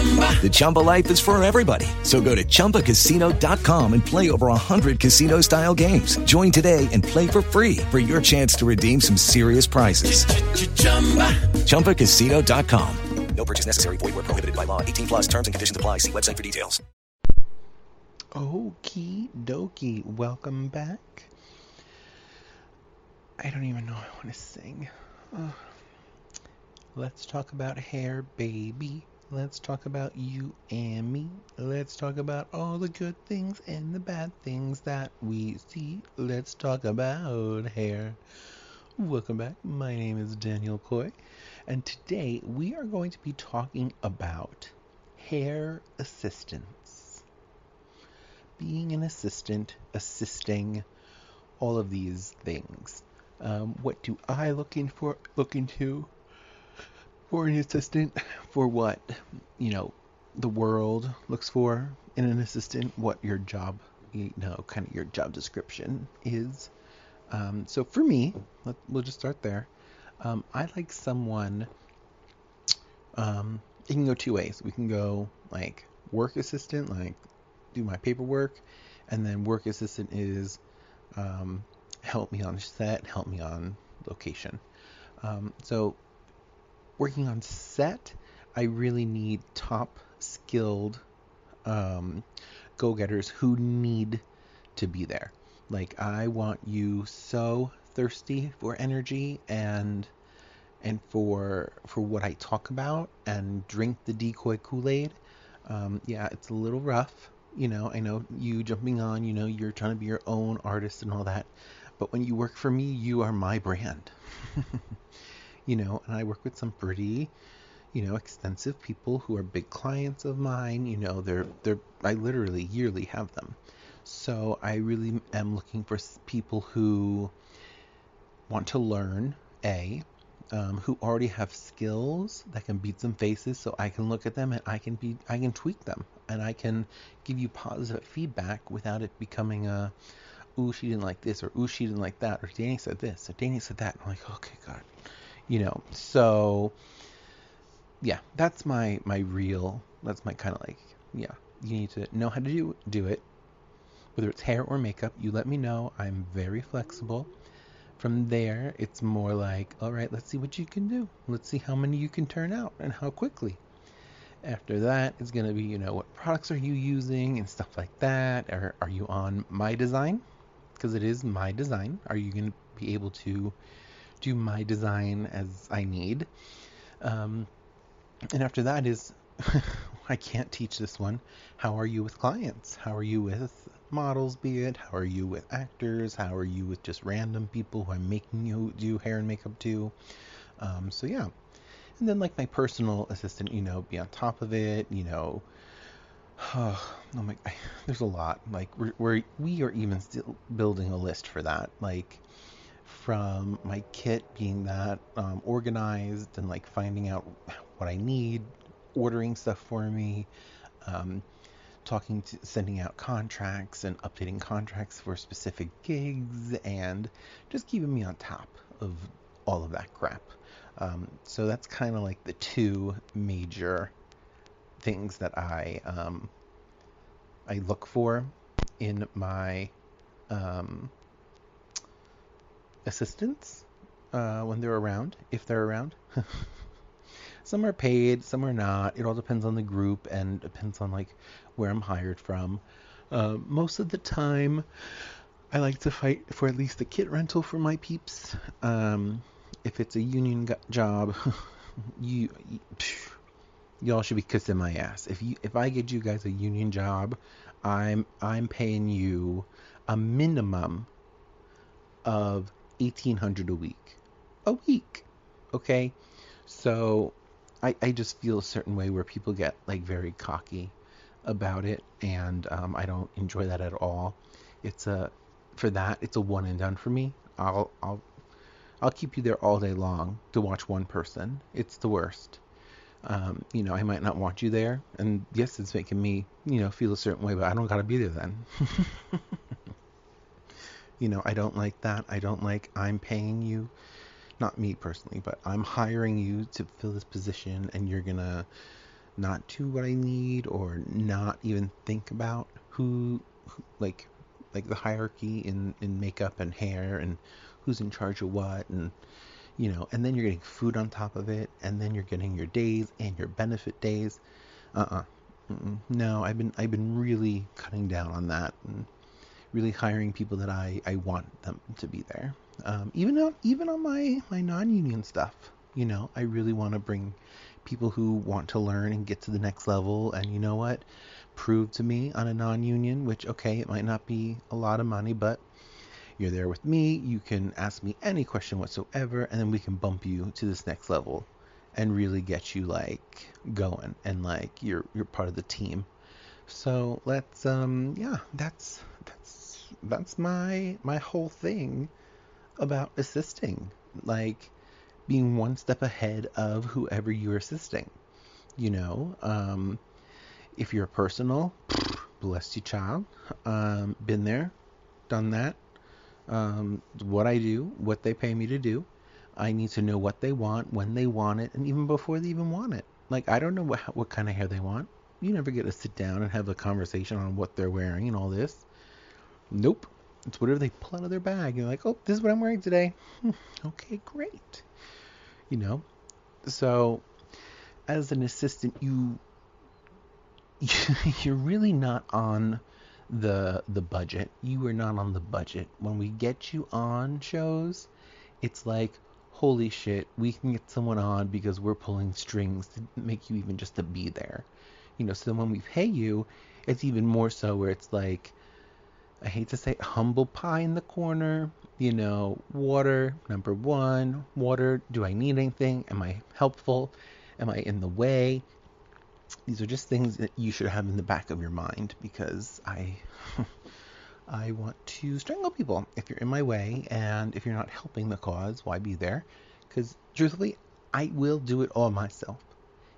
The Chumba life is for everybody. So go to ChumbaCasino.com and play over 100 casino-style games. Join today and play for free for your chance to redeem some serious prizes. ChumbaCasino.com. No purchase necessary. Void where prohibited by law. 18 plus terms and conditions apply. See website for details. Okie dokie. Welcome back. I don't even know I want to sing. Ugh. Let's talk about hair, baby. Let's talk about you and me. Let's talk about all the good things and the bad things that we see. Let's talk about hair. Welcome back. My name is Daniel Coy, and today we are going to be talking about hair assistance. Being an assistant, assisting, all of these things. Um, what do I look in for? Look into for an assistant? For what you know the world looks for in an assistant? What your job, you know, kind of your job description is. Um, so for me, let, we'll just start there. Um, I like someone. Um, it can go two ways. We can go like work assistant, like do my paperwork, and then work assistant is um, help me on set, help me on location. Um, so working on set, I really need top skilled um, go-getters who need to be there. Like I want you so thirsty for energy and and for for what I talk about and drink the decoy Kool-Aid. Um, yeah, it's a little rough. You know, I know you jumping on. You know, you're trying to be your own artist and all that. But when you work for me, you are my brand. you know, and I work with some pretty, you know, extensive people who are big clients of mine. You know, they're they're I literally yearly have them. So I really am looking for people who want to learn, A, um, who already have skills that can beat some faces so I can look at them and I can be I can tweak them and I can give you positive feedback without it becoming a ooh she didn't like this or ooh she didn't like that or Danny said this or Danny said that. I'm like, okay, God. You know, so yeah, that's my my real that's my kind of like yeah, you need to know how to do do it whether it's hair or makeup, you let me know. I'm very flexible. From there, it's more like, all right, let's see what you can do. Let's see how many you can turn out and how quickly. After that, it's going to be, you know, what products are you using and stuff like that. Or are you on my design? Because it is my design. Are you going to be able to do my design as I need? Um, and after that is, I can't teach this one. How are you with clients? How are you with models, be it? How are you with actors? How are you with just random people who I'm making you do hair and makeup to? Um, so yeah. And then like my personal assistant, you know, be on top of it, you know. Oh, oh my, there's a lot. Like we're, we're we are even still building a list for that. Like from my kit being that um, organized and like finding out what I need, ordering stuff for me, um, talking to sending out contracts and updating contracts for specific gigs and just keeping me on top of all of that crap. Um, so that's kind of like the two major things that I um, I look for in my um, assistants uh, when they're around, if they're around. some are paid, some are not. It all depends on the group and depends on like where I'm hired from. Uh, most of the time, I like to fight for at least a kit rental for my peeps. Um, if it's a union job, you, you y'all should be kissing my ass. If you if I get you guys a union job, I'm I'm paying you a minimum of 1800 a week. A week. Okay? So I I just feel a certain way where people get like very cocky about it and um, I don't enjoy that at all. It's a for that it's a one and done for me. I'll I'll I'll keep you there all day long to watch one person. It's the worst. Um, you know, I might not want you there, and yes, it's making me, you know, feel a certain way, but I don't gotta be there then. you know, I don't like that. I don't like I'm paying you, not me personally, but I'm hiring you to fill this position, and you're gonna not do what I need or not even think about who, who like, like the hierarchy in in makeup and hair and who's in charge of what and you know, and then you're getting food on top of it, and then you're getting your days and your benefit days. Uh-uh. Mm-mm. No, I've been I've been really cutting down on that and really hiring people that I, I want them to be there. Um, even on even on my my non-union stuff, you know, I really want to bring people who want to learn and get to the next level. And you know what? Prove to me on a non-union, which okay, it might not be a lot of money, but you're there with me. You can ask me any question whatsoever, and then we can bump you to this next level and really get you like going and like you're you're part of the team. So let's um yeah, that's that's that's my my whole thing about assisting. Like being one step ahead of whoever you're assisting. You know, um if you're personal, bless you child. Um been there, done that, um, what I do, what they pay me to do. I need to know what they want, when they want it, and even before they even want it. Like I don't know what what kind of hair they want. You never get to sit down and have a conversation on what they're wearing and all this. Nope. It's whatever they pull out of their bag. You're like, oh, this is what I'm wearing today. Hmm, okay, great. You know. So, as an assistant, you you're really not on the the budget. You are not on the budget. When we get you on shows, it's like holy shit, we can get someone on because we're pulling strings to make you even just to be there. You know, so when we pay you, it's even more so where it's like I hate to say humble pie in the corner, you know, water, number one, water, do I need anything? Am I helpful? Am I in the way? these are just things that you should have in the back of your mind because I I want to strangle people if you're in my way and if you're not helping the cause, why be there? Cuz truthfully, I will do it all myself.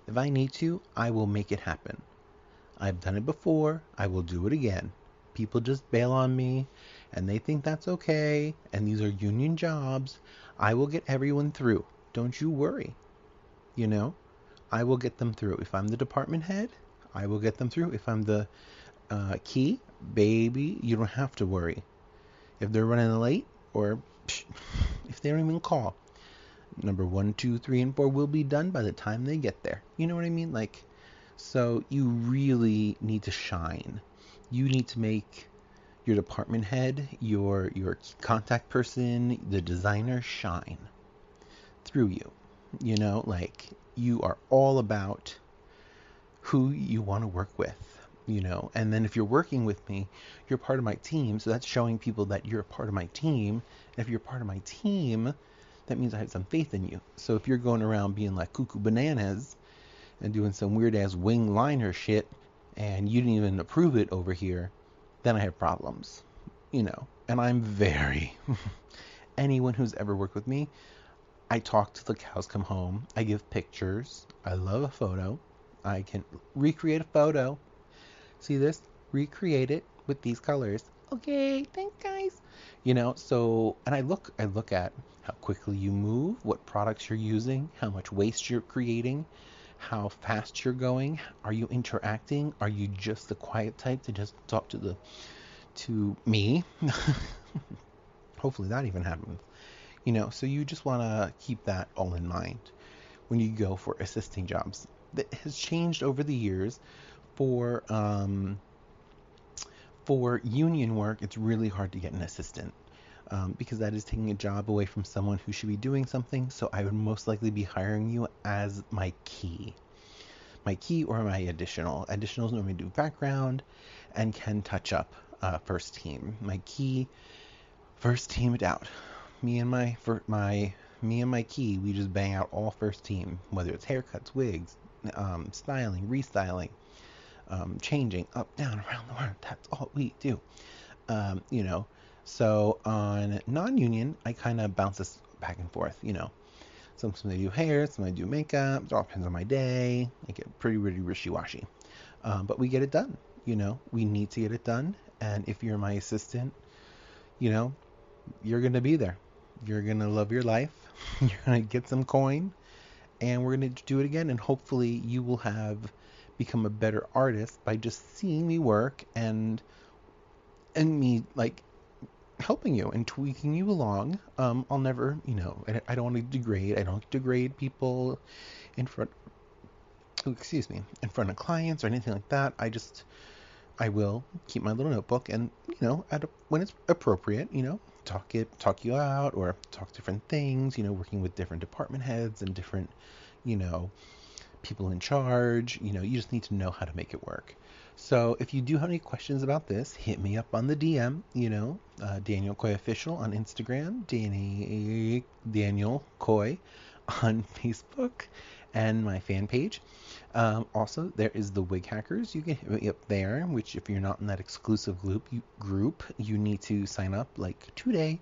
If I need to, I will make it happen. I've done it before, I will do it again. People just bail on me and they think that's okay and these are union jobs. I will get everyone through. Don't you worry. You know? I will get them through. If I'm the department head, I will get them through. If I'm the uh, key, baby, you don't have to worry. If they're running late or psh, if they don't even call, number one, two, three, and four will be done by the time they get there. You know what I mean? Like, so you really need to shine. You need to make your department head, your your contact person, the designer shine through you. You know, like you are all about who you want to work with, you know. And then if you're working with me, you're part of my team. So that's showing people that you're a part of my team. And if you're part of my team, that means I have some faith in you. So if you're going around being like cuckoo bananas and doing some weird ass wing liner shit and you didn't even approve it over here, then I have problems, you know. And I'm very anyone who's ever worked with me I talk till the cows come home. I give pictures. I love a photo. I can recreate a photo. See this? Recreate it with these colors. Okay, thanks guys. You know, so and I look I look at how quickly you move, what products you're using, how much waste you're creating, how fast you're going, are you interacting? Are you just the quiet type to just talk to the to me? Hopefully that even happens. You know, so you just want to keep that all in mind when you go for assisting jobs. That has changed over the years. For um, for union work, it's really hard to get an assistant. Um, because that is taking a job away from someone who should be doing something. So I would most likely be hiring you as my key, my key or my additional. Additionals normally do background and can touch up uh, first team. My key, first team it out. Me and my for my me and my key, we just bang out all first team, whether it's haircuts, wigs, um, styling, restyling, um, changing up, down, around the world. That's all we do. Um, you know, so on non-union, I kind of bounce this back and forth. You know, some some I do hair, sometimes I do makeup. It all depends on my day. I get pretty pretty wishy-washy, um, but we get it done. You know, we need to get it done. And if you're my assistant, you know, you're gonna be there. You're gonna love your life. You're gonna get some coin, and we're gonna do it again. And hopefully, you will have become a better artist by just seeing me work and and me like helping you and tweaking you along. Um, I'll never, you know, I, I don't want to degrade. I don't degrade people in front. oh, excuse me, in front of clients or anything like that. I just, I will keep my little notebook and you know, a, when it's appropriate, you know, talk it, talk you out, or talk different things. You know, working with different department heads and different, you know, people in charge. You know, you just need to know how to make it work. So if you do have any questions about this, hit me up on the DM. You know, uh, Daniel Coy official on Instagram, Danny Daniel Coy on Facebook, and my fan page. Um, also, there is the Wig Hackers. You can hit me up there. Which, if you're not in that exclusive group, you, group, you need to sign up like today,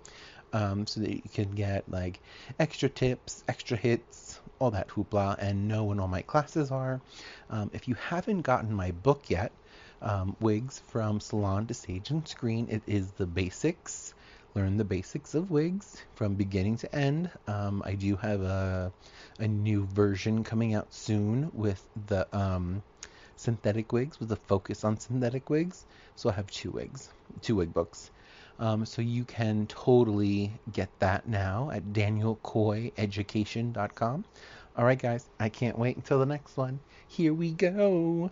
um, so that you can get like extra tips, extra hits, all that hoopla, and know when all my classes are. Um, if you haven't gotten my book yet, um, wigs from salon to stage and screen. It is the basics. Learn the basics of wigs from beginning to end. Um, I do have a, a new version coming out soon with the um, synthetic wigs, with a focus on synthetic wigs. So I have two wigs, two wig books. Um, so you can totally get that now at danielcoyeducation.com. All right, guys, I can't wait until the next one. Here we go.